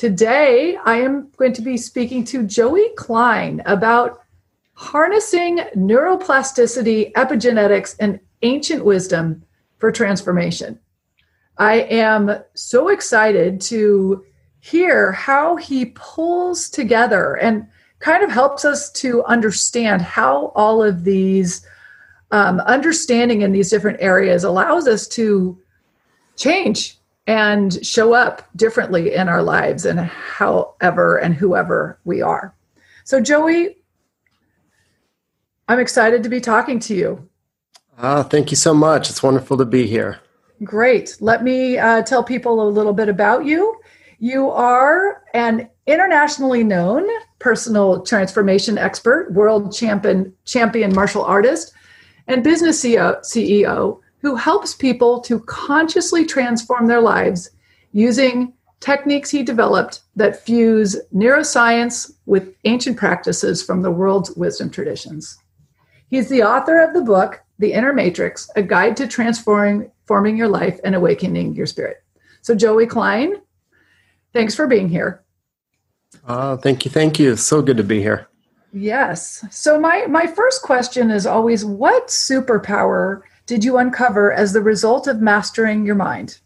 Today, I am going to be speaking to Joey Klein about harnessing neuroplasticity, epigenetics, and ancient wisdom for transformation. I am so excited to hear how he pulls together and kind of helps us to understand how all of these um, understanding in these different areas allows us to change and show up differently in our lives and however and whoever we are. So, Joey, I'm excited to be talking to you. Uh, thank you so much. It's wonderful to be here. Great. Let me uh, tell people a little bit about you. You are an internationally known personal transformation expert, world champion, champion martial artist, and business CEO, CEO who helps people to consciously transform their lives using techniques he developed that fuse neuroscience with ancient practices from the world's wisdom traditions. He's the author of the book, The Inner Matrix A Guide to Transforming Forming Your Life and Awakening Your Spirit. So, Joey Klein, thanks for being here. Uh, thank you. Thank you. So good to be here. Yes. So, my, my first question is always what superpower did you uncover as the result of mastering your mind?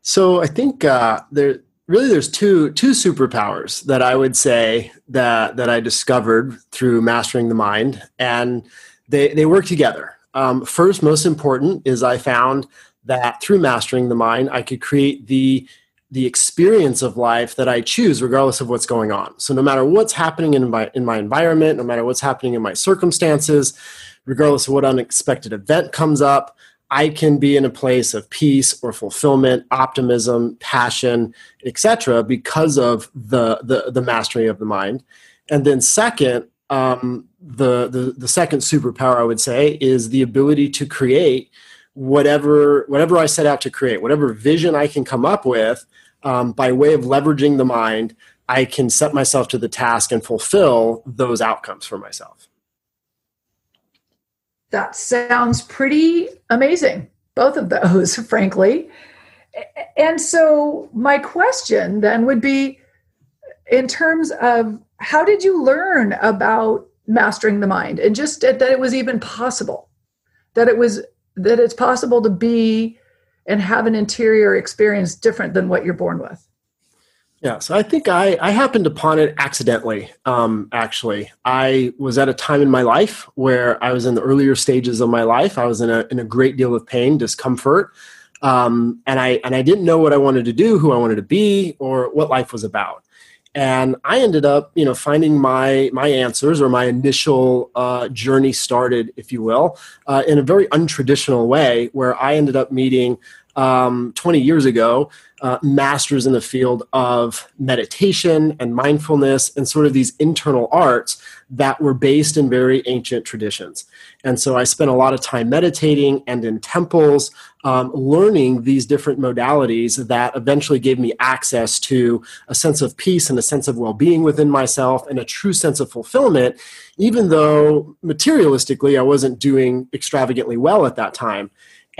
So I think uh, there really there's two two superpowers that I would say that that I discovered through mastering the mind, and they they work together. Um, first, most important is I found that through mastering the mind, I could create the the experience of life that I choose, regardless of what's going on. So, no matter what's happening in my in my environment, no matter what's happening in my circumstances, regardless of what unexpected event comes up, I can be in a place of peace or fulfillment, optimism, passion, etc., because of the, the, the mastery of the mind. And then, second, um, the, the the second superpower I would say is the ability to create whatever whatever I set out to create, whatever vision I can come up with um, by way of leveraging the mind. I can set myself to the task and fulfill those outcomes for myself. That sounds pretty amazing, both of those, frankly. And so, my question then would be in terms of how did you learn about mastering the mind and just that it was even possible, that it was that it's possible to be and have an interior experience different than what you're born with? Yeah, so I think I, I happened upon it accidentally, um, actually. I was at a time in my life where I was in the earlier stages of my life. I was in a, in a great deal of pain, discomfort, um, and, I, and I didn't know what I wanted to do, who I wanted to be, or what life was about. And I ended up, you know, finding my, my answers or my initial uh, journey started, if you will, uh, in a very untraditional way where I ended up meeting um, 20 years ago uh, masters in the field of meditation and mindfulness and sort of these internal arts that were based in very ancient traditions. And so I spent a lot of time meditating and in temples, um, learning these different modalities that eventually gave me access to a sense of peace and a sense of well being within myself and a true sense of fulfillment, even though materialistically I wasn't doing extravagantly well at that time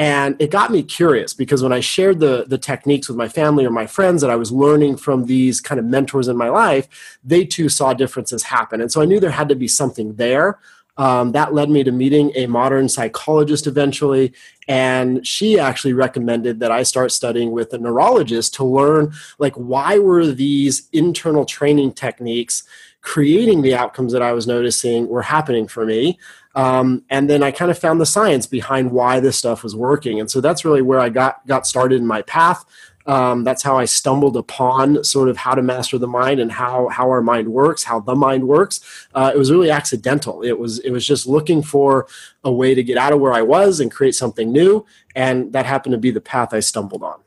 and it got me curious because when i shared the, the techniques with my family or my friends that i was learning from these kind of mentors in my life they too saw differences happen. And so i knew there had to be something there. Um, that led me to meeting a modern psychologist eventually. And she actually recommended that i start studying with a neurologist to learn like why were these internal training techniques creating the outcomes that i was noticing were happening for me um, and then I kind of found the science behind why this stuff was working. And so that's really where I got, got started in my path. Um, that's how I stumbled upon sort of how to master the mind and how, how our mind works, how the mind works. Uh, it was really accidental. It was, it was just looking for a way to get out of where I was and create something new. And that happened to be the path I stumbled on.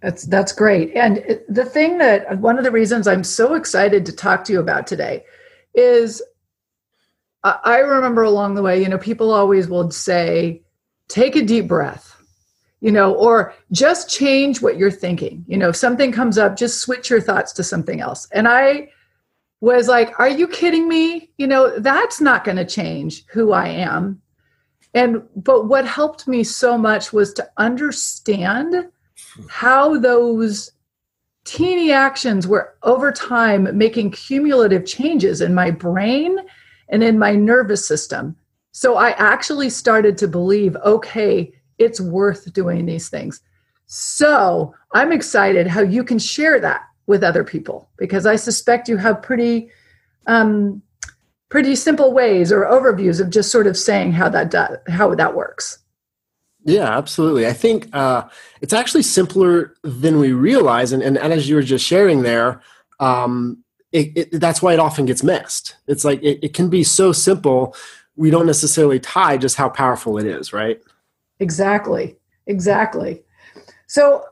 That's that's great. And the thing that one of the reasons I'm so excited to talk to you about today is I remember along the way, you know, people always would say, take a deep breath, you know, or just change what you're thinking. You know, if something comes up, just switch your thoughts to something else. And I was like, are you kidding me? You know, that's not going to change who I am. And, but what helped me so much was to understand how those teeny actions were over time making cumulative changes in my brain and in my nervous system. So I actually started to believe okay, it's worth doing these things. So I'm excited how you can share that with other people because I suspect you have pretty um, pretty simple ways or overviews of just sort of saying how that does, how that works. Yeah, absolutely. I think uh, it's actually simpler than we realize. And, and, and as you were just sharing there, um, it, it, that's why it often gets missed. It's like it, it can be so simple, we don't necessarily tie just how powerful it is, right? Exactly. Exactly. So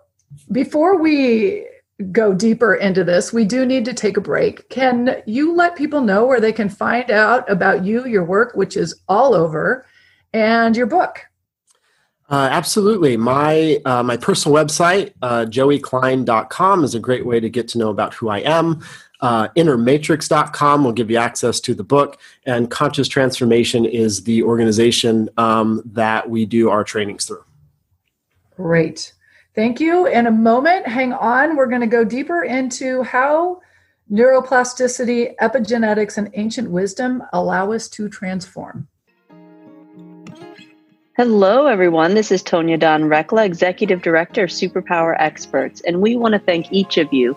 before we go deeper into this, we do need to take a break. Can you let people know where they can find out about you, your work, which is all over, and your book? Uh, absolutely. My uh, my personal website, uh, joeyklein.com, is a great way to get to know about who I am. Uh, innermatrix.com will give you access to the book, and Conscious Transformation is the organization um, that we do our trainings through. Great. Thank you. In a moment, hang on. We're going to go deeper into how neuroplasticity, epigenetics, and ancient wisdom allow us to transform. Hello, everyone. This is Tonya Dawn Recla, Executive Director of Superpower Experts, and we want to thank each of you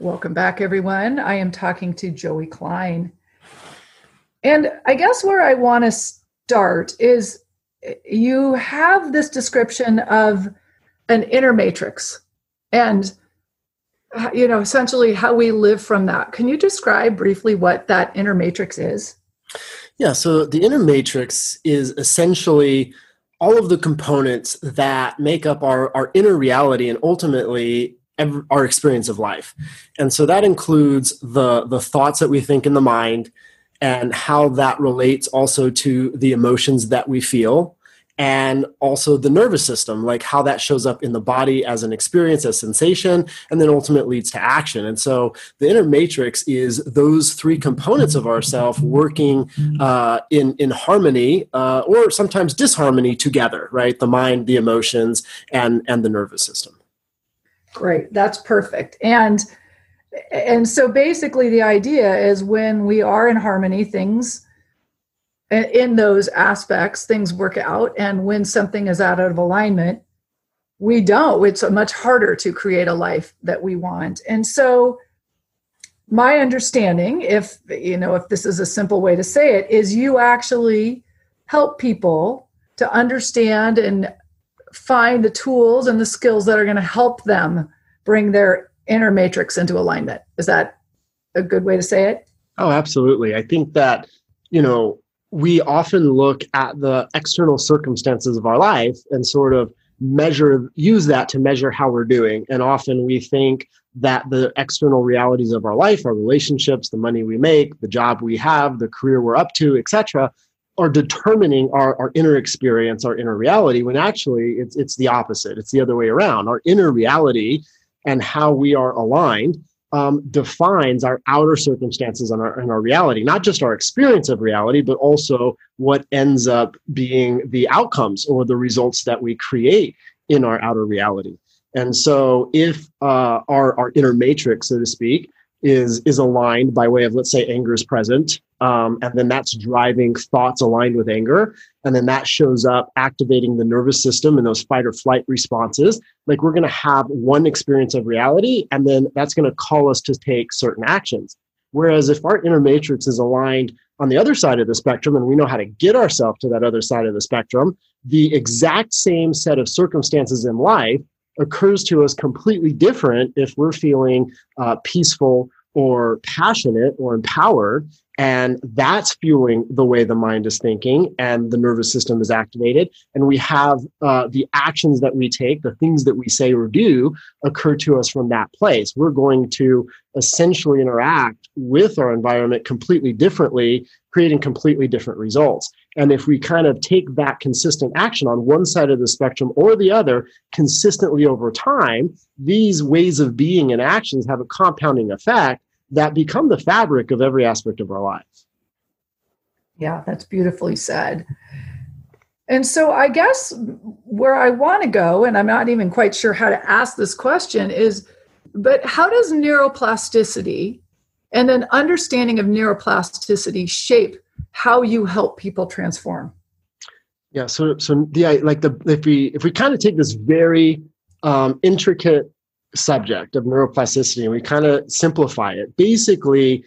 Welcome back, everyone. I am talking to Joey Klein. And I guess where I want to start is you have this description of an inner matrix and you know essentially how we live from that can you describe briefly what that inner matrix is yeah so the inner matrix is essentially all of the components that make up our, our inner reality and ultimately our experience of life. And so that includes the the thoughts that we think in the mind and how that relates also to the emotions that we feel and also the nervous system like how that shows up in the body as an experience as sensation and then ultimately leads to action. And so the inner matrix is those three components of ourself working uh, in in harmony uh, or sometimes disharmony together right? The mind the emotions and and the nervous system Great. That's perfect. And and so basically the idea is when we are in harmony things in those aspects things work out and when something is out of alignment we don't it's much harder to create a life that we want and so my understanding if you know if this is a simple way to say it is you actually help people to understand and find the tools and the skills that are going to help them bring their inner matrix into alignment. Is that a good way to say it? Oh, absolutely. I think that, you know, we often look at the external circumstances of our life and sort of measure, use that to measure how we're doing. And often we think that the external realities of our life, our relationships, the money we make, the job we have, the career we're up to, etc., are determining our, our inner experience, our inner reality, when actually it's, it's the opposite. It's the other way around. Our inner reality and how we are aligned um, defines our outer circumstances and our, and our reality, not just our experience of reality, but also what ends up being the outcomes or the results that we create in our outer reality. And so, if uh, our our inner matrix, so to speak, is is aligned by way of let's say anger is present, um, and then that's driving thoughts aligned with anger, and then that shows up activating the nervous system and those fight or flight responses. Like we're going to have one experience of reality, and then that's going to call us to take certain actions. Whereas if our inner matrix is aligned on the other side of the spectrum and we know how to get ourselves to that other side of the spectrum, the exact same set of circumstances in life occurs to us completely different if we're feeling uh, peaceful or passionate or empowered and that's fueling the way the mind is thinking and the nervous system is activated. And we have uh, the actions that we take the things that we say or do occur to us from that place. We're going to essentially interact with our environment completely differently creating completely different results and if we kind of take that consistent action on one side of the spectrum or the other consistently over time these ways of being and actions have a compounding effect that become the fabric of every aspect of our lives. Yeah, that's beautifully said. And so I guess where I want to go, and I'm not even quite sure how to ask this question, is but how does neuroplasticity and an understanding of neuroplasticity shape how you help people transform? Yeah, so so the like the if we if we kind of take this very um, intricate subject of neuroplasticity and we kind of simplify it basically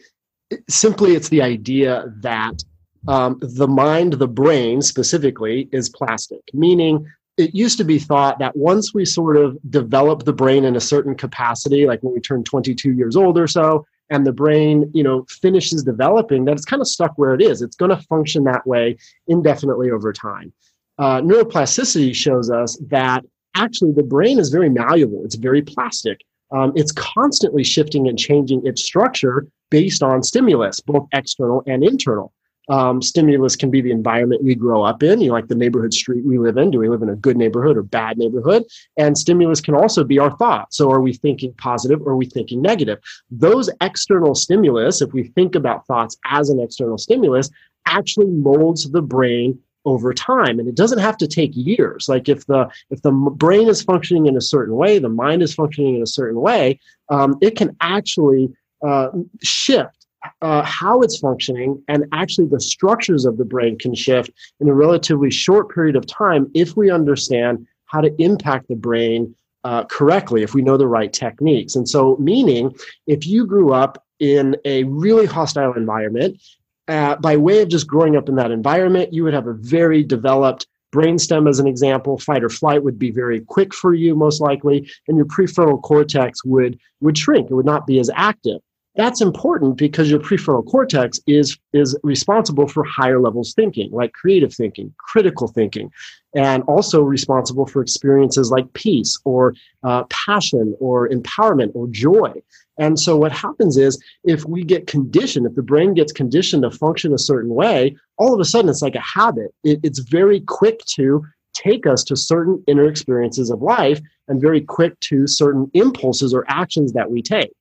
simply it's the idea that um, the mind the brain specifically is plastic meaning it used to be thought that once we sort of develop the brain in a certain capacity like when we turn 22 years old or so and the brain you know finishes developing that it's kind of stuck where it is it's going to function that way indefinitely over time uh, neuroplasticity shows us that actually the brain is very malleable, it's very plastic. Um, it's constantly shifting and changing its structure based on stimulus, both external and internal. Um, stimulus can be the environment we grow up in, you know, like the neighborhood street we live in. Do we live in a good neighborhood or bad neighborhood? And stimulus can also be our thoughts. So, are we thinking positive or are we thinking negative? Those external stimulus, if we think about thoughts as an external stimulus, actually molds the brain over time and it doesn't have to take years like if the if the brain is functioning in a certain way the mind is functioning in a certain way um, it can actually uh, shift uh, how it's functioning and actually the structures of the brain can shift in a relatively short period of time if we understand how to impact the brain uh, correctly if we know the right techniques. And so meaning if you grew up in a really hostile environment uh, by way of just growing up in that environment, you would have a very developed brainstem as an example. Fight or flight would be very quick for you most likely and your prefrontal cortex would would shrink. It would not be as active that's important because your prefrontal cortex is is responsible for higher levels thinking like creative thinking critical thinking and also responsible for experiences like peace or uh, passion or empowerment or joy and so what happens is if we get conditioned, if the brain gets conditioned to function a certain way, all of a sudden it's like a habit. It, it's very quick to take us to certain inner experiences of life and very quick to certain impulses or actions that we take.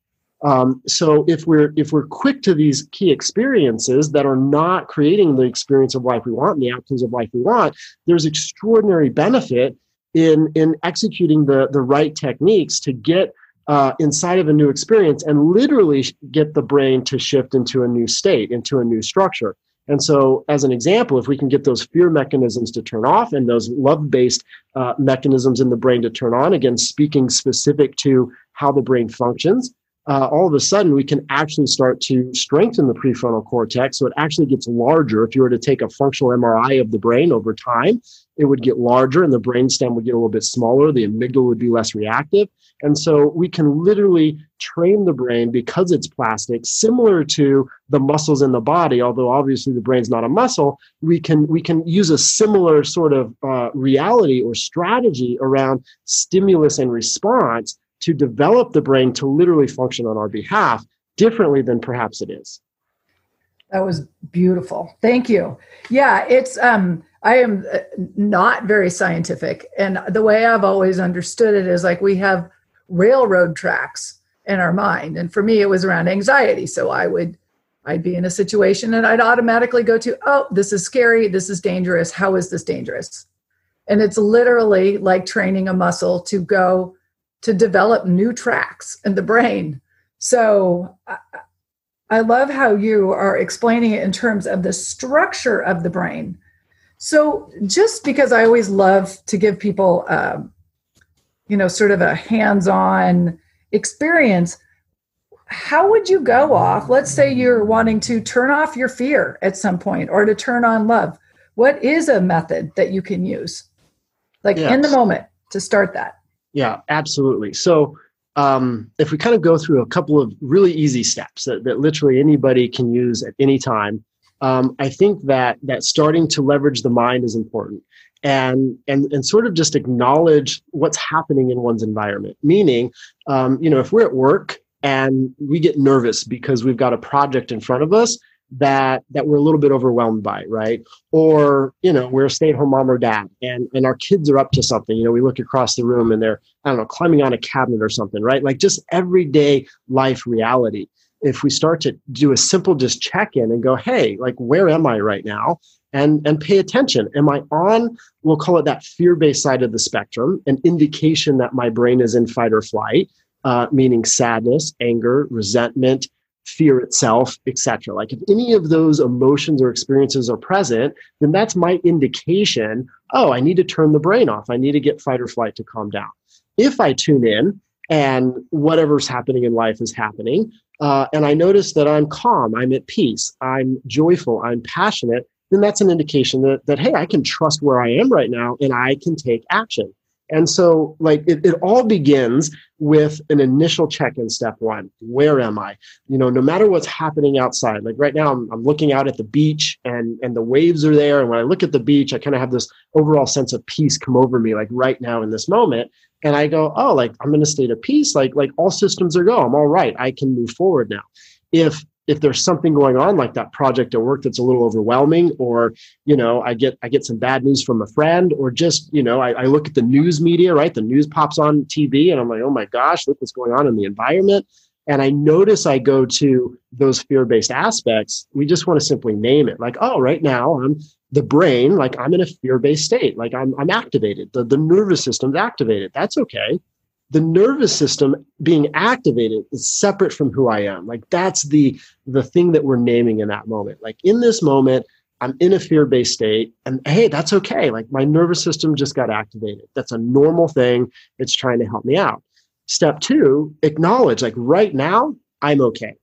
Um, so if we're if we're quick to these key experiences that are not creating the experience of life we want and the outcomes of life we want, there's extraordinary benefit in in executing the the right techniques to get uh, inside of a new experience and literally get the brain to shift into a new state, into a new structure. And so, as an example, if we can get those fear mechanisms to turn off and those love based uh, mechanisms in the brain to turn on, again, speaking specific to how the brain functions, uh, all of a sudden we can actually start to strengthen the prefrontal cortex. So it actually gets larger. If you were to take a functional MRI of the brain over time, it would get larger and the brainstem would get a little bit smaller. The amygdala would be less reactive. And so we can literally train the brain because it's plastic, similar to the muscles in the body. Although obviously the brain's not a muscle, we can we can use a similar sort of uh, reality or strategy around stimulus and response to develop the brain to literally function on our behalf differently than perhaps it is. That was beautiful. Thank you. Yeah, it's um I am uh, not very scientific and the way I've always understood it is like we have railroad tracks in our mind and for me it was around anxiety so I would I'd be in a situation and I'd automatically go to oh this is scary, this is dangerous, how is this dangerous? And it's literally like training a muscle to go to develop new tracks in the brain. So I, I love how you are explaining it in terms of the structure of the brain. So just because I always love to give people, um, you know, sort of a hands-on experience, how would you go off? Let's say you're wanting to turn off your fear at some point or to turn on love. What is a method that you can use? Like yes. in the moment to start that? Yeah, absolutely. So um, if we kind of go through a couple of really easy steps that, that literally anybody can use at any time, um, I think that that starting to leverage the mind is important and and and sort of just acknowledge what's happening in one's environment. Meaning, um, you know, if we're at work and we get nervous because we've got a project in front of us that that we're a little bit overwhelmed by right? Or you know we're a stay-at-home mom or dad and and our kids are up to something. You know we look across the room and they're i don't know climbing on a cabinet or something right? Like just everyday life reality. If we start to do a simple just check in and go hey like where am i right now? and and pay attention. Am i on we'll call it that fear-based side of the spectrum an indication that my brain is in fight or flight uh, meaning sadness, anger, resentment, fear itself, etc. Like if any of those emotions or experiences are present, then that's my indication. Oh, I need to turn the brain off. I need to get fight or flight to calm down. If I tune in and whatever's happening in life is happening, uh, and I notice that I'm calm, I'm at peace, I'm joyful, I'm passionate, then that's an indication that, that hey, I can trust where I am right now and I can take action. And so, like, it, it all begins with an initial check in step one. Where am I? You know, no matter what's happening outside, like right now, I'm, I'm looking out at the beach and, and the waves are there. And when I look at the beach, I kind of have this overall sense of peace come over me, like right now in this moment. And I go, oh, like, I'm in a state of peace. Like, like all systems are go. I'm all right. I can move forward now. If if there's something going on like that project at work that's a little overwhelming or you know i get i get some bad news from a friend or just you know I, I, look at the news media right? The news pops on tv and i'm like oh my gosh look what's going on in the environment. And i notice i go to those fear-based aspects we just want to simply name it. Like oh right now i'm the brain like i'm in a fear-based state like i'm, I'm activated. The, the nervous system's activated. That's okay the nervous system being activated is separate from who I am. Like that's the the thing that we're naming in that moment. Like in this moment, I'm in a fear-based state, and hey, that's okay. Like my nervous system just got activated. That's a normal thing. It's trying to help me out. Step two, acknowledge like right now, I'm okay.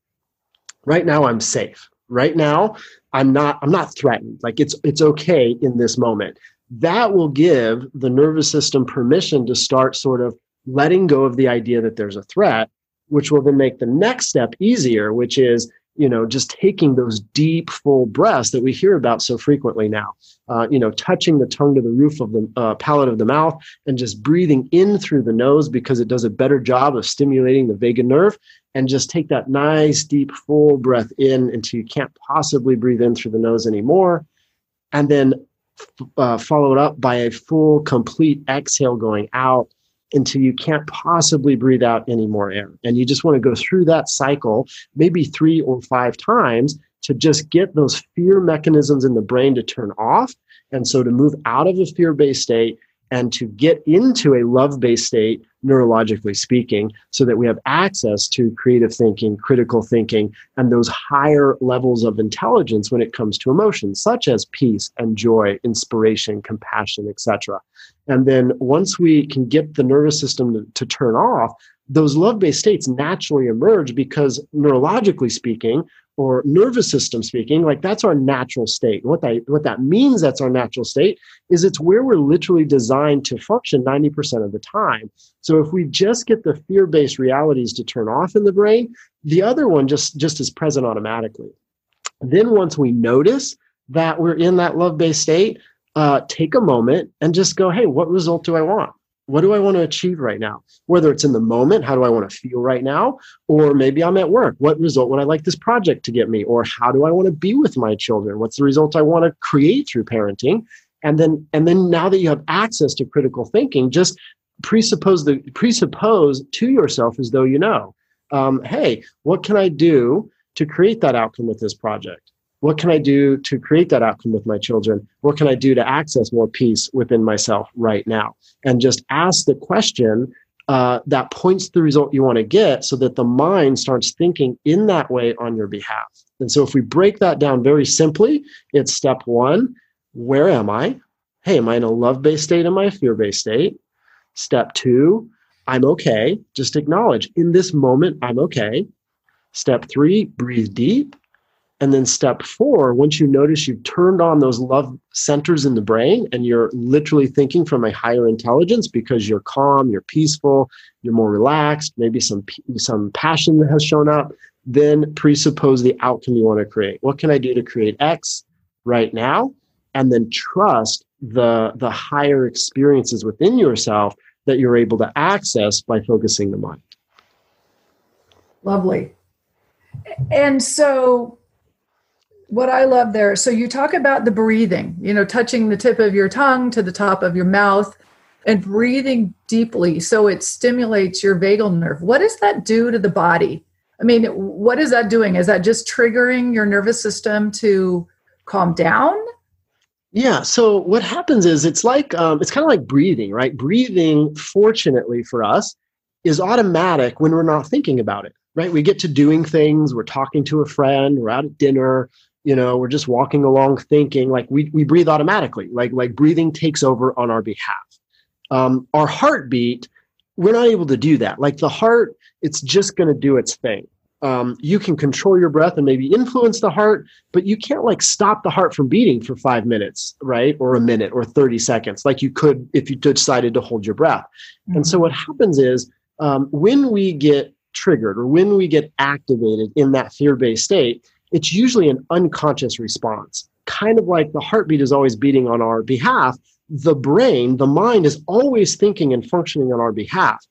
Right now, I'm safe. Right now, I'm not, I'm not threatened. Like it's it's okay in this moment. That will give the nervous system permission to start sort of letting go of the idea that there's a threat, which will then make the next step easier, which is you know just taking those deep full breaths that we hear about so frequently now. Uh, you know touching the tongue to the roof of the uh, palate of the mouth and just breathing in through the nose because it does a better job of stimulating the vagus nerve. And just take that nice deep full breath in until you can't possibly breathe in through the nose anymore. And then uh, followed up by a full complete exhale going out until you can't possibly breathe out any more air. And you just want to go through that cycle, maybe three or five times to just get those fear mechanisms in the brain to turn off. And so to move out of a fear based state and to get into a love based state, neurologically speaking, so that we have access to creative thinking, critical thinking, and those higher levels of intelligence when it comes to emotions, such as peace and joy, inspiration, compassion, etc. And then once we can get the nervous system to, to turn off, those love based states naturally emerge because neurologically speaking, or nervous system speaking, like that's our natural state. What that what that means that's our natural state is it's where we're literally designed to function 90% of the time. So if we just get the fear-based realities to turn off in the brain, the other one just just is present automatically. Then once we notice that we're in that love-based state, uh, take a moment and just go, hey, what result do I want? What do I want to achieve right now? Whether it's in the moment, how do I want to feel right now? Or maybe I'm at work. What result would I like this project to get me? Or how do I want to be with my children? What's the result I want to create through parenting? And then, and then now that you have access to critical thinking, just presuppose the presuppose to yourself as though you know. Um, hey, what can I do to create that outcome with this project? What can I do to create that outcome with my children? What can I do to access more peace within myself right now? And just ask the question uh, that points to the result you want to get so that the mind starts thinking in that way on your behalf. And so if we break that down very simply, it's step one where am I? Hey, am I in a love based state? Am I a fear based state? Step two, I'm okay. Just acknowledge in this moment, I'm okay. Step three, breathe deep. And then step four, once you notice you've turned on those love centers in the brain and you're literally thinking from a higher intelligence because you're calm, you're peaceful, you're more relaxed, maybe some some passion that has shown up, then presuppose the outcome you want to create. What can I do to create X right now? And then trust the the higher experiences within yourself that you're able to access by focusing the mind. Lovely. And so what I love there, so you talk about the breathing, you know, touching the tip of your tongue to the top of your mouth and breathing deeply so it stimulates your vagal nerve. What does that do to the body? I mean, what is that doing? Is that just triggering your nervous system to calm down? Yeah. So what happens is it's like um, it's kind of like breathing, right? Breathing, fortunately for us, is automatic when we're not thinking about it, right? We get to doing things. We're talking to a friend. We're out at dinner. You know, we're just walking along, thinking. Like we we breathe automatically. Like like breathing takes over on our behalf. Um, our heartbeat, we're not able to do that. Like the heart, it's just going to do its thing um, you can control your breath and maybe influence the heart, but you can't like stop the heart from beating for five minutes, right? Or a minute or 30 seconds, like you could if you decided to hold your breath. Mm-hmm. And so what happens is um, when we get triggered or when we get activated in that fear based state, it's usually an unconscious response. Kind of like the heartbeat is always beating on our behalf, the brain, the mind is always thinking and functioning on our behalf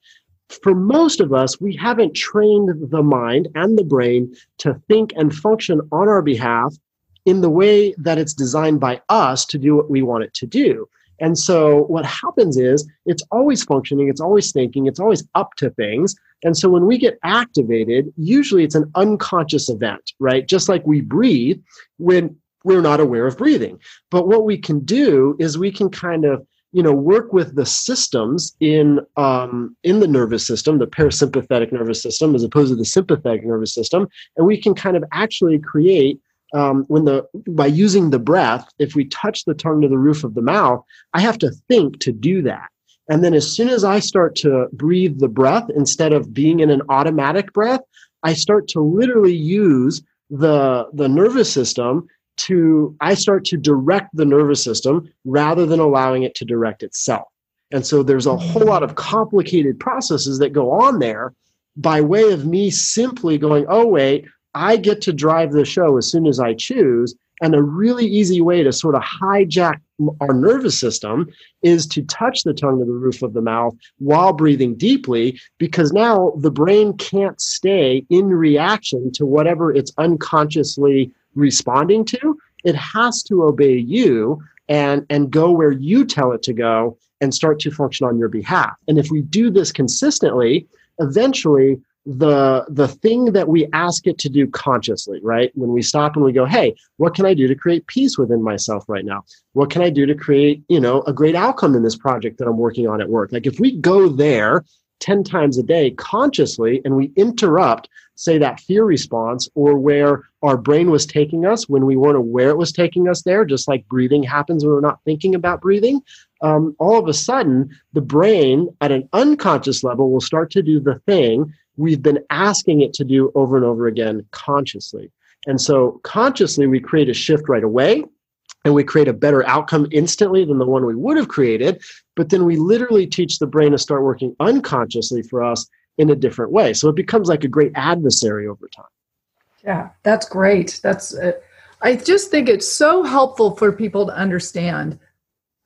for most of us, we haven't trained the mind and the brain to think and function on our behalf in the way that it's designed by us to do what we want it to do. And so what happens is it's always functioning, it's always thinking, it's always up to things. And so when we get activated, usually it's an unconscious event, right? Just like we breathe when we're not aware of breathing. But what we can do is we can kind of you know work with the systems in um, in the nervous system the parasympathetic nervous system as opposed to the sympathetic nervous system and we can kind of actually create um, when the by using the breath if we touch the tongue to the roof of the mouth i have to think to do that and then as soon as i start to breathe the breath instead of being in an automatic breath i start to literally use the the nervous system to I start to direct the nervous system rather than allowing it to direct itself. And so there's a whole lot of complicated processes that go on there by way of me simply going, oh, wait, I get to drive the show as soon as I choose. And a really easy way to sort of hijack our nervous system is to touch the tongue to the roof of the mouth while breathing deeply, because now the brain can't stay in reaction to whatever it's unconsciously responding to, it has to obey you and and go where you tell it to go and start to function on your behalf. And if we do this consistently, eventually the the thing that we ask it to do consciously right? When we stop and we go hey what can i do to create peace within myself right now? What can i do to create you know a great outcome in this project that i'm working on at work? Like if we go there 10 times a day consciously and we interrupt say that fear response or where our brain was taking us when we weren't aware it was taking us there just like breathing happens when we're not thinking about breathing um, all of a sudden the brain at an unconscious level will start to do the thing we've been asking it to do over and over again consciously and so consciously we create a shift right away and we create a better outcome instantly than the one we would have created. But then we literally teach the brain to start working unconsciously for us in a different way. So it becomes like a great adversary over time. Yeah, that's great. That's, uh, I just think it's so helpful for people to understand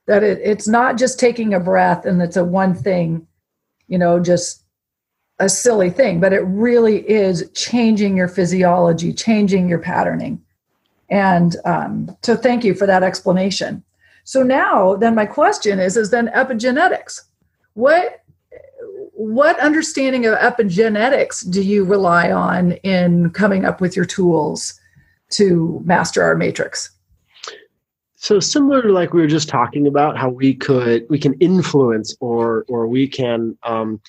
that it, it's not just taking a breath and it's a one thing, you know, just a silly thing, but it really is changing your physiology, changing your patterning. And um, so thank you for that explanation. So now then my question is is then epigenetics. What what understanding of epigenetics do you rely on in coming up with your tools to master our matrix? So similar to like we were just talking about how we could we can influence or or we can um,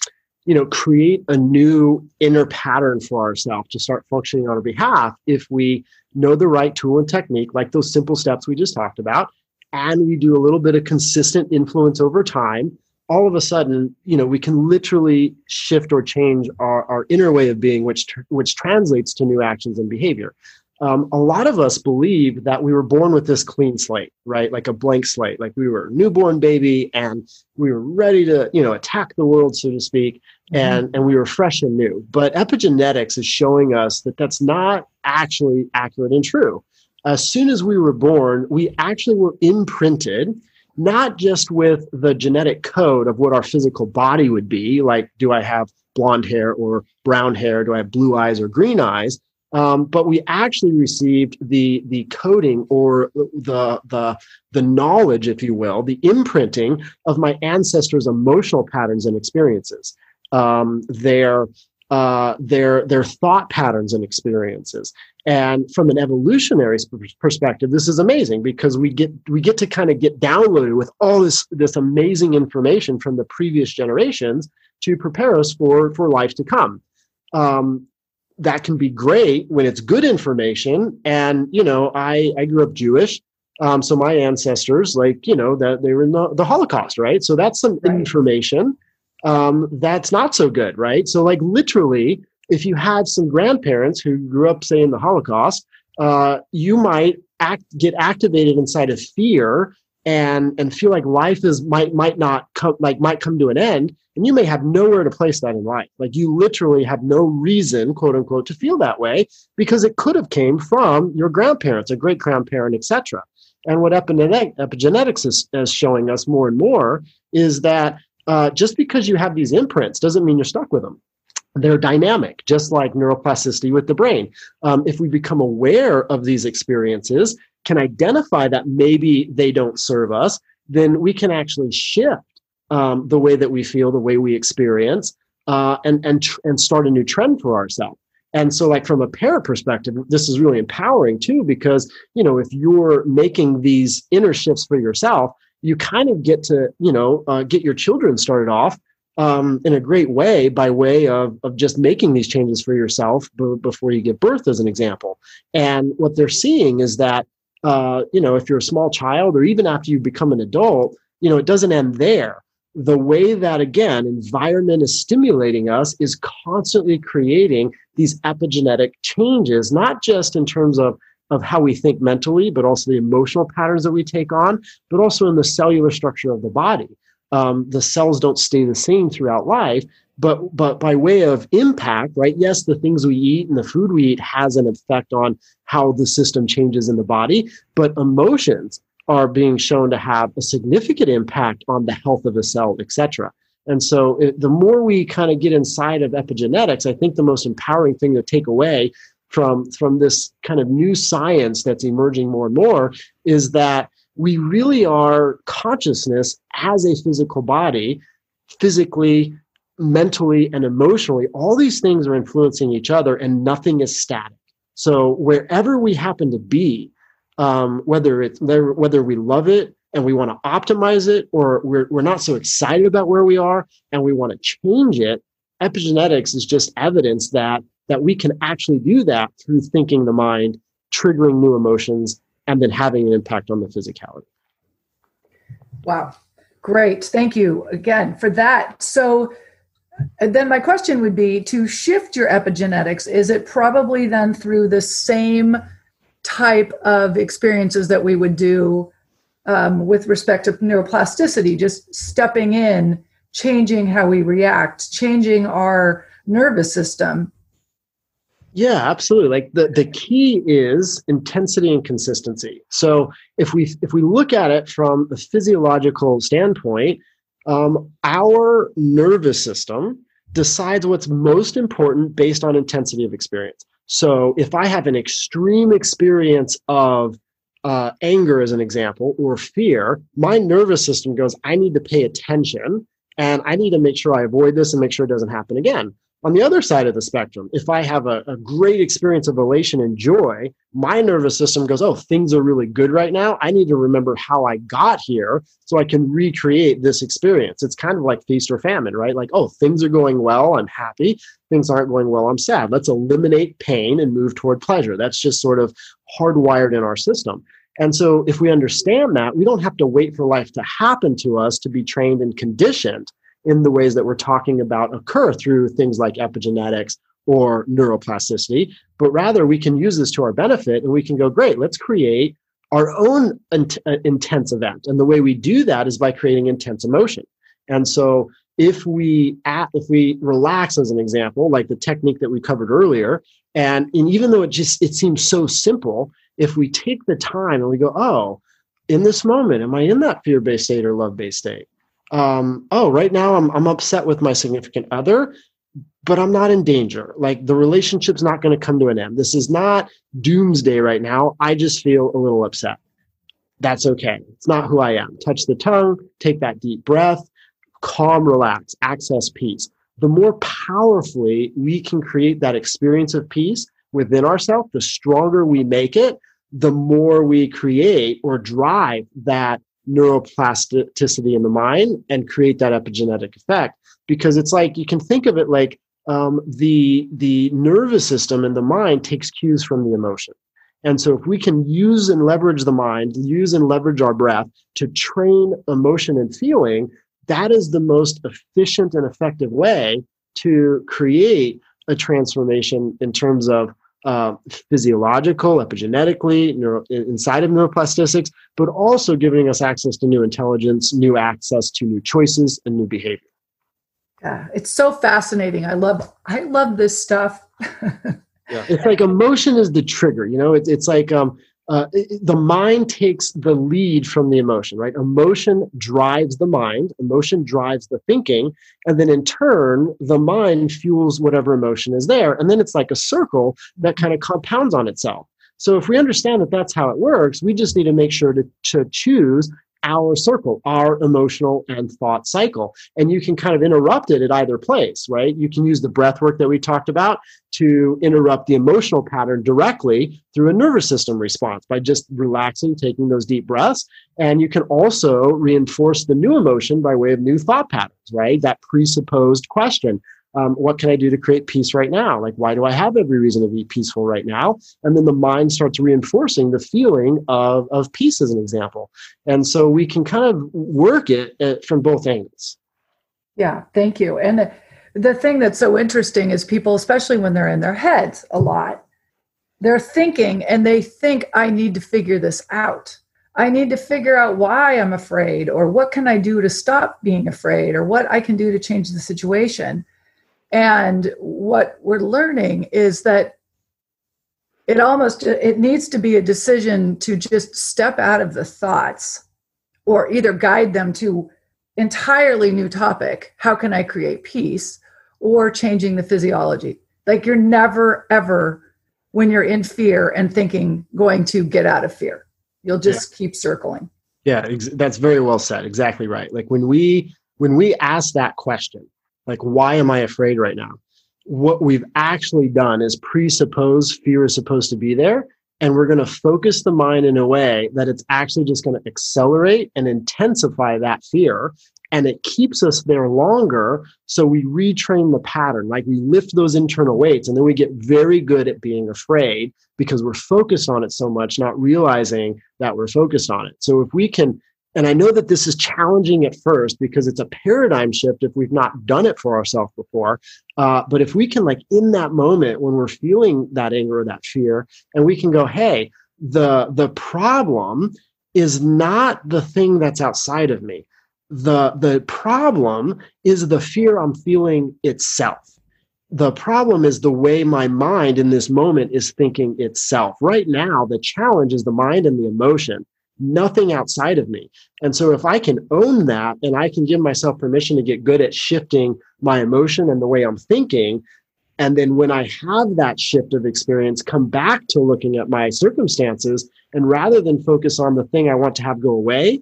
you know create a new inner pattern for ourselves to start functioning on our behalf if we know the right tool and technique like those simple steps we just talked about and we do a little bit of consistent influence over time all of a sudden you know we can literally shift or change our, our inner way of being which which translates to new actions and behavior um, a lot of us believe that we were born with this clean slate, right? Like a blank slate, like we were a newborn baby and we were ready to, you know, attack the world, so to speak, mm-hmm. and and we were fresh and new. But epigenetics is showing us that that's not actually accurate and true. As soon as we were born, we actually were imprinted not just with the genetic code of what our physical body would be, like do I have blonde hair or brown hair? Do I have blue eyes or green eyes? Um, but we actually received the the coding or the the the knowledge, if you will, the imprinting of my ancestors' emotional patterns and experiences, um, their uh, their their thought patterns and experiences. And from an evolutionary perspective, this is amazing because we get we get to kind of get downloaded with all this this amazing information from the previous generations to prepare us for for life to come. Um, that can be great when it's good information. And, you know, I, I grew up Jewish. Um, so my ancestors, like, you know, that they were in the, the Holocaust, right? So that's some right. information um, that's not so good, right? So, like, literally, if you had some grandparents who grew up, say, in the Holocaust, uh, you might act get activated inside of fear and and feel like life is might might not come like might come to an end and you may have nowhere to place that in life. Like you literally have no reason, quote unquote, to feel that way because it could have came from your grandparents, a great grandparent, etc. And what epigenetics is, is, showing us more and more is that uh, just because you have these imprints doesn't mean you're stuck with them. They're dynamic, just like neuroplasticity with the brain. Um, if we become aware of these experiences, can identify that maybe they don't serve us, then we can actually shift um, the way that we feel, the way we experience, uh, and and tr- and start a new trend for ourselves. And so, like from a parent perspective, this is really empowering too, because you know if you're making these inner shifts for yourself, you kind of get to you know uh, get your children started off um, in a great way by way of, of just making these changes for yourself b- before you give birth, as an example. And what they're seeing is that, uh, you know, if you're a small child or even after you become an adult, you know, it doesn't end there. The way that again environment is stimulating us is constantly creating these epigenetic changes not just in terms of of how we think mentally but also the emotional patterns that we take on but also in the cellular structure of the body. Um, the cells don't stay the same throughout life but but by way of impact right yes the things we eat and the food we eat has an effect on how the system changes in the body but emotions are being shown to have a significant impact on the health of a cell, etc. And so, it, the more we kind of get inside of epigenetics, I think the most empowering thing to take away from from this kind of new science that's emerging more and more is that we really are consciousness as a physical body, physically, mentally, and emotionally. All these things are influencing each other, and nothing is static. So wherever we happen to be, um, whether it's whether we love it and we want to optimize it or we're, we're not so excited about where we are and we want to change it epigenetics is just evidence that that we can actually do that through thinking the mind triggering new emotions and then having an impact on the physicality wow great thank you again for that so then my question would be to shift your epigenetics is it probably then through the same type of experiences that we would do um, with respect to neuroplasticity, just stepping in, changing how we react, changing our nervous system. Yeah, absolutely. Like the, the key is intensity and consistency. So if we if we look at it from the physiological standpoint, um, our nervous system decides what's most important based on intensity of experience. So if I have an extreme experience of uh, anger, as an example, or fear, my nervous system goes, I need to pay attention and I need to make sure I avoid this and make sure it doesn't happen again. On the other side of the spectrum, if I have a, a, great experience of elation and joy, my nervous system goes, Oh, things are really good right now. I need to remember how I got here so I can recreate this experience. It's kind of like feast or famine, right? Like, oh, things are going well. I'm happy. Things aren't going well. I'm sad. Let's eliminate pain and move toward pleasure. That's just sort of hardwired in our system. And so, if we understand that, we don't have to wait for life to happen to us to be trained and conditioned in the ways that we're talking about occur through things like epigenetics or neuroplasticity, but rather we can use this to our benefit and we can go, great, let's create our own uh, intense event. And the way we do that is by creating intense emotion. And so if we at, if we relax as an example, like the technique that we covered earlier, and, and even though it just it seems so simple, if we take the time and we go, oh, in this moment, am I in that fear-based state or love-based state? Um, oh, right now I'm, I'm upset with my significant other, but I'm not in danger. Like the relationship's not going to come to an end. This is not doomsday right now. I just feel a little upset. That's okay. It's not who I am. Touch the tongue, take that deep breath, calm, relax, access peace. The more powerfully we can create that experience of peace within ourselves, the stronger we make it, the more we create or drive that neuroplasticity in the mind and create that epigenetic effect. Because it's like you can think of it like um, the the nervous system and the mind takes cues from the emotion. And so if we can use and leverage the mind use and leverage our breath to train emotion and feeling that is the most efficient and effective way to create a transformation in terms of uh, physiological, epigenetically, neuro, inside of neuroplastics, but also giving us access to new intelligence, new access to new choices and new behavior. Yeah, it's so fascinating. I love I love this stuff. yeah, it's like emotion is the trigger. You know, it's it's like um, uh, the mind takes the lead from the emotion, right? Emotion drives the mind, emotion drives the thinking, and then in turn, the mind fuels whatever emotion is there. And then it's like a circle that kind of compounds on itself. So if we understand that that's how it works, we just need to make sure to, to choose our circle, our emotional and thought cycle. And you can kind of interrupt it at either place, right? You can use the breath work that we talked about to interrupt the emotional pattern directly through a nervous system response by just relaxing, taking those deep breaths. And you can also reinforce the new emotion by way of new thought patterns, right? That presupposed question um, what can I do to create peace right now? Like, why do I have every reason to be peaceful right now? And then the mind starts reinforcing the feeling of, of peace as an example. And so we can kind of work it at, from both angles. Yeah, thank you. And the, the thing that's so interesting is people, especially when they're in their heads a lot, they're thinking and they think, I need to figure this out. I need to figure out why I'm afraid, or what can I do to stop being afraid, or what I can do to change the situation. And what we're learning is that it almost it needs to be a decision to just step out of the thoughts or either guide them to entirely new topic how can i create peace or changing the physiology. Like you're never ever when you're in fear and thinking going to get out of fear. You'll just yeah. keep circling. Yeah ex- that's very well said. Exactly right. Like when we when we ask that question like, why am I afraid right now? What we've actually done is presuppose fear is supposed to be there. And we're going to focus the mind in a way that it's actually just going to accelerate and intensify that fear. And it keeps us there longer. So we retrain the pattern, like we lift those internal weights, and then we get very good at being afraid because we're focused on it so much, not realizing that we're focused on it. So if we can and I know that this is challenging at first because it's a paradigm shift if we've not done it for ourselves before. Uh, but if we can, like, in that moment when we're feeling that anger or that fear, and we can go, hey, the the problem is not the thing that's outside of me. The the problem is the fear I'm feeling itself the problem is the way my mind in this moment is thinking itself. Right now, the challenge is the mind and the emotion nothing outside of me. And so if I can own that and I can give myself permission to get good at shifting my emotion and the way I'm thinking, and then when I have that shift of experience, come back to looking at my circumstances and rather than focus on the thing I want to have go away,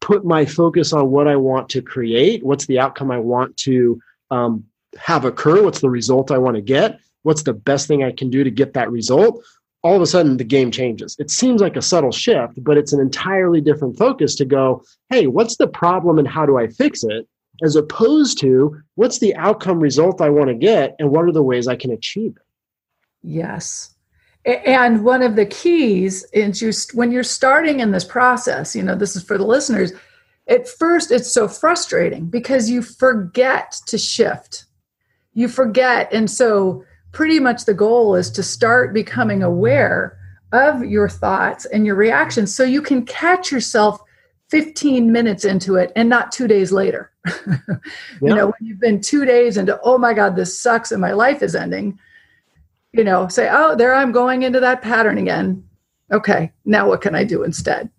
put my focus on what I want to create, what's the outcome I want to um, have occur? What's the result I want to get? What's the best thing I can do to get that result? All of a sudden, the game changes. It seems like a subtle shift, but it's an entirely different focus to go, hey, what's the problem and how do I fix it? As opposed to what's the outcome result I want to get and what are the ways I can achieve it? Yes. And one of the keys is you, when you're starting in this process, you know, this is for the listeners. At first, it's so frustrating because you forget to shift. You forget. And so, pretty much the goal is to start becoming aware of your thoughts and your reactions so you can catch yourself 15 minutes into it and not two days later. you know, when you've been two days into, oh my God, this sucks and my life is ending you know, say, oh, there I'm going into that pattern again. Okay, now what can I do instead?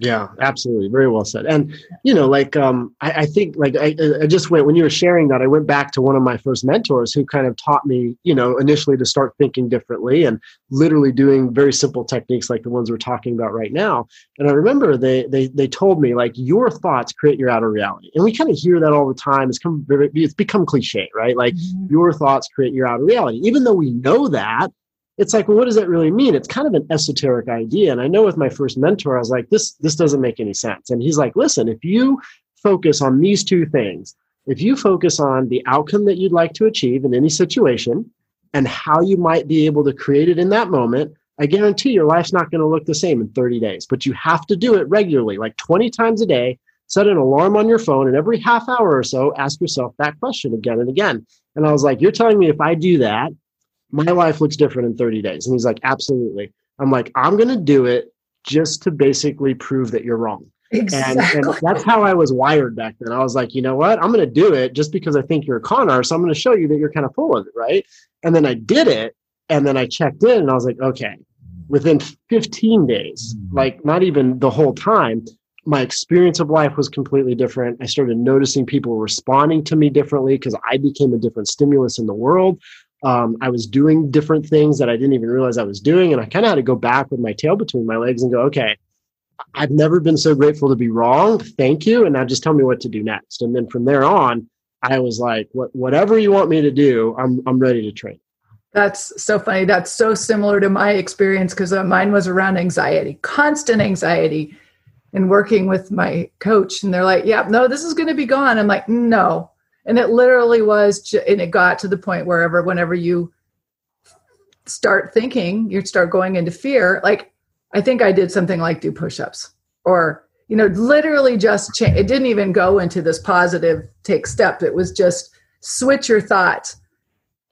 Yeah, absolutely. Very well said. And you know, like um, I, I think like I, I just went when you were sharing that, I went back to one of my first mentors who kind of taught me, you know, initially to start thinking differently and literally doing very simple techniques like the ones we're talking about right now. And I remember they they they told me like your thoughts create your outer reality. And we kind of hear that all the time. It's come it's become cliche, right? Like mm-hmm. your thoughts create your outer reality. Even though we know that, it's like, well, what does that really mean? It's kind of an esoteric idea. And I know with my first mentor, I was like, this, this doesn't make any sense. And he's like, listen, if you focus on these two things, if you focus on the outcome that you'd like to achieve in any situation and how you might be able to create it in that moment, I guarantee your life's not going to look the same in 30 days. But you have to do it regularly, like 20 times a day. Set an alarm on your phone, and every half hour or so, ask yourself that question again and again. And I was like, You're telling me if I do that, my life looks different in 30 days. And he's like, absolutely. I'm like, I'm going to do it just to basically prove that you're wrong. Exactly. And, and, that's how I was wired back then. I was like, you know what? I'm going to do it just because I think you're a con artist. So I'm going to show you that you're kind of full of it. Right. And then I did it. And then I checked in and I was like, okay, within 15 days, mm-hmm. like not even the whole time, my experience of life was completely different. I started noticing people responding to me differently because I became a different stimulus in the world um, I was doing different things that I didn't even realize I was doing. And I kind of had to go back with my tail between my legs and go, okay, I've never been so grateful to be wrong. Thank you. And now just tell me what to do next. And then from there on, I was like, what, whatever you want me to do, I'm, I'm ready to train. That's so funny. That's so similar to my experience because uh, mine was around anxiety, constant anxiety, and working with my coach. And they're like, yeah, no, this is going to be gone. I'm like, no, and it literally was and it got to the point wherever whenever you start thinking you start going into fear like i think i did something like do push-ups or you know literally just change it didn't even go into this positive take step. It was just switch your thoughts.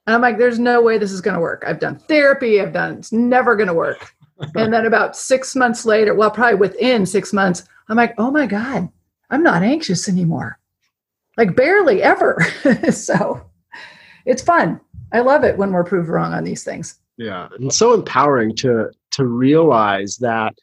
And i'm like there's no way this is going to work. I've done therapy. I've done it's never going to work. And then about six months later well probably within six months i'm like oh my god i'm not anxious anymore like barely ever. so it's fun. I love it when we're proved wrong on these things. Yeah, and so empowering to to realize that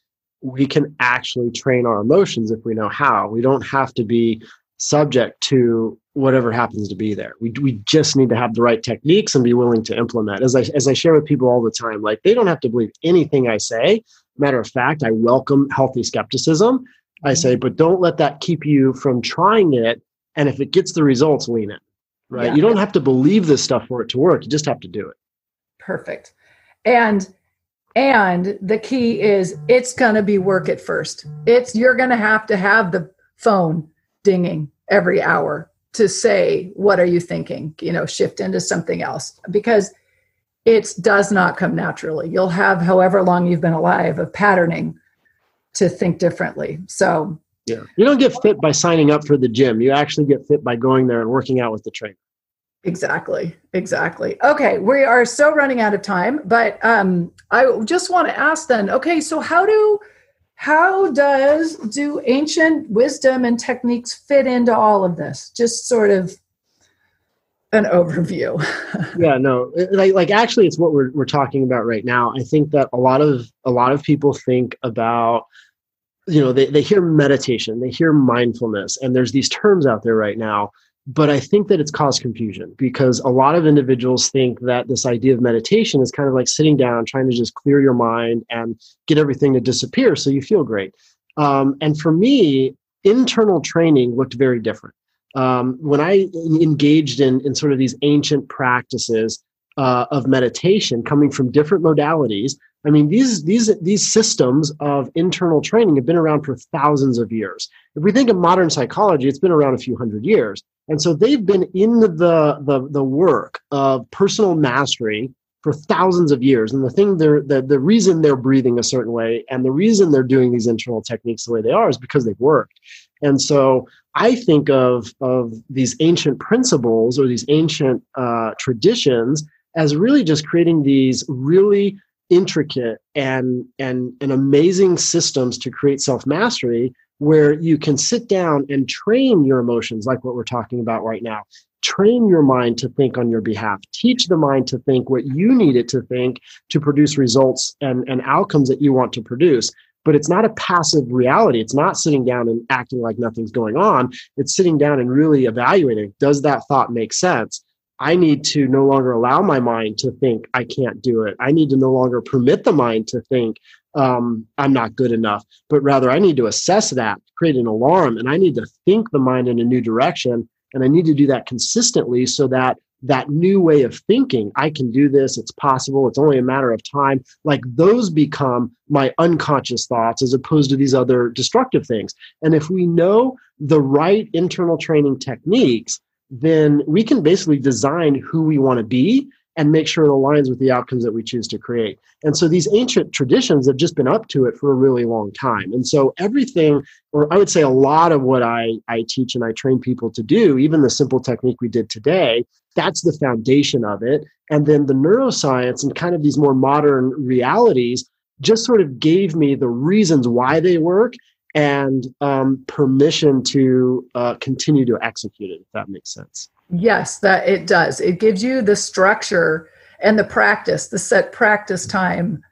we can actually train our emotions if we know how. We don't have to be subject to whatever happens to be there. We, we just need to have the right techniques and be willing to implement. As I as I share with people all the time, like they don't have to believe anything I say. Matter of fact, I welcome healthy skepticism. I mm-hmm. say, but don't let that keep you from trying it and if it gets the results lean in right? Yeah. you don't have to believe this stuff for it to work. You just have to do it. Perfect. And and the key is it's going to be work at first. It's you're going to have to have the phone dinging every hour to say what are you thinking? You know shift into something else. Because it does not come naturally. You'll have however long you've been alive of patterning to think differently. So yeah. You don't get fit by signing up for the gym. You actually get fit by going there and working out with the trainer. Exactly. Exactly. Okay. We are so running out of time, but um, I just want to ask then, okay, so how do how does do ancient wisdom and techniques fit into all of this? Just sort of an overview. yeah, no, like like actually it's what we're we're talking about right now. I think that a lot of a lot of people think about you know they, they hear meditation they hear mindfulness and there's these terms out there right now but i think that it's caused confusion because a lot of individuals think that this idea of meditation is kind of like sitting down trying to just clear your mind and get everything to disappear so you feel great. Um, and for me internal training looked very different. Um, when I engaged in, in sort of these ancient practices uh, of meditation coming from different modalities, I mean, these, these, these systems of internal training have been around for thousands of years. If we think of modern psychology, it's been around a few hundred years. And so they've been in the, the, the work of personal mastery for thousands of years. And the thing they're, the, the reason they're breathing a certain way and the reason they're doing these internal techniques the way they are is because they've worked. And so I think of, of these ancient principles or these ancient uh, traditions as really just creating these really intricate and and and amazing systems to create self mastery where you can sit down and train your emotions like what we're talking about right now. Train your mind to think on your behalf. Teach the mind to think what you need it to think to produce results and, and outcomes that you want to produce. But it's not a passive reality. It's not sitting down and acting like nothing's going on. It's sitting down and really evaluating does that thought make sense I need to no longer allow my mind to think I can't do it. I need to no longer permit the mind to think um, I'm not good enough, but rather I need to assess that, create an alarm, and I need to think the mind in a new direction. And I need to do that consistently so that that new way of thinking, I can do this, it's possible, it's only a matter of time, like those become my unconscious thoughts as opposed to these other destructive things. And if we know the right internal training techniques, then we can basically design who we want to be and make sure it aligns with the outcomes that we choose to create. And so these ancient traditions have just been up to it for a really long time. And so everything, or I would say a lot of what I, I teach and I train people to do, even the simple technique we did today, that's the foundation of it. And then the neuroscience and kind of these more modern realities just sort of gave me the reasons why they work and um, permission to uh, continue to execute it, if that makes sense. Yes, that it does. It gives you the structure and the practice, the set practice time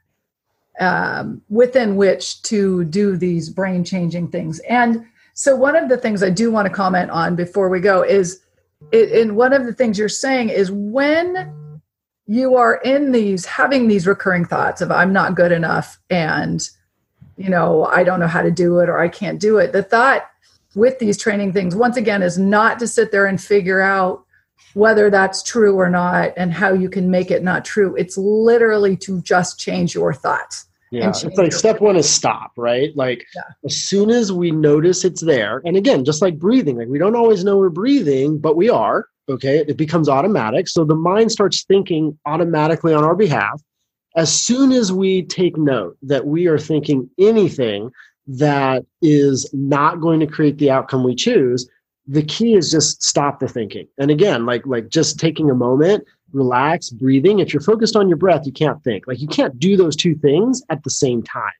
um, within which to do these brain changing things. And so, one of the things I do want to comment on before we go is, it, and one of the things you're saying is when you are in these having these recurring thoughts of I'm not good enough and you know, I don't know how to do it or I can't do it. The thought with these training things, once again, is not to sit there and figure out whether that's true or not and how you can make it not true. It's literally to just change your thoughts. Yeah, it's like step one is stop, right? Like yeah. as soon as we notice it's there, and again, just like breathing, like we don't always know we're breathing, but we are, okay? It becomes automatic. So the mind starts thinking automatically on our behalf as soon as we take note that we are thinking anything that is not going to create the outcome we choose the key is just stop the thinking. And again like like just taking a moment relax breathing. If you're focused on your breath you can't think. Like you can't do those two things at the same time.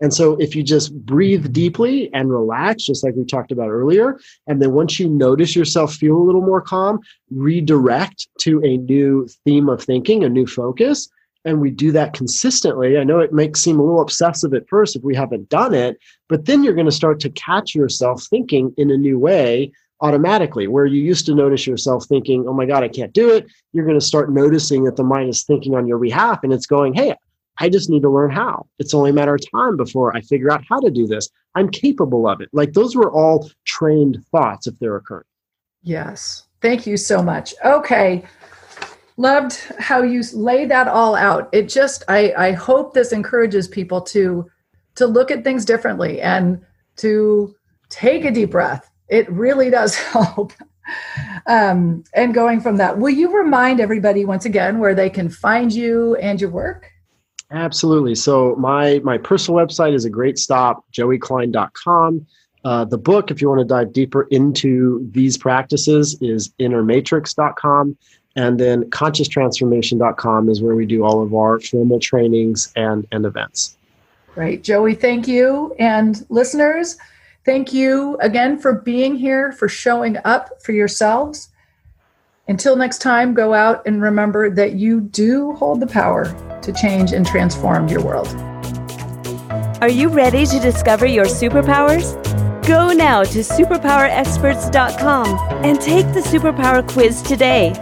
And so if you just breathe deeply and relax just like we talked about earlier and then once you notice yourself feel a little more calm redirect to a new theme of thinking a new focus and we do that consistently, I know it makes seem a little obsessive at first if we haven't done it, but then you're going to start to catch yourself thinking in a new way automatically. Where you used to notice yourself thinking, oh my God, I can't do it, you're going to start noticing that the mind is thinking on your behalf and it's going, hey, I just need to learn how. It's only a matter of time before I figure out how to do this. I'm capable of it. Like those were all trained thoughts if they're occurring. Yes. Thank you so much. Okay loved how you lay that all out. It just i i hope this encourages people to to look at things differently and to take a deep breath. It really does help. Um, and going from that will you remind everybody once again where they can find you and your work? Absolutely. So my my personal website is a great stop joeyklein.com uh, the book, if you want to dive deeper into these practices, is innermatrix.com. And then conscioustransformation.com is where we do all of our formal trainings and, and events. Great. Joey, thank you. And listeners, thank you again for being here, for showing up for yourselves. Until next time, go out and remember that you do hold the power to change and transform your world. Are you ready to discover your superpowers? Go now to superpowerexperts.com and take the superpower quiz today.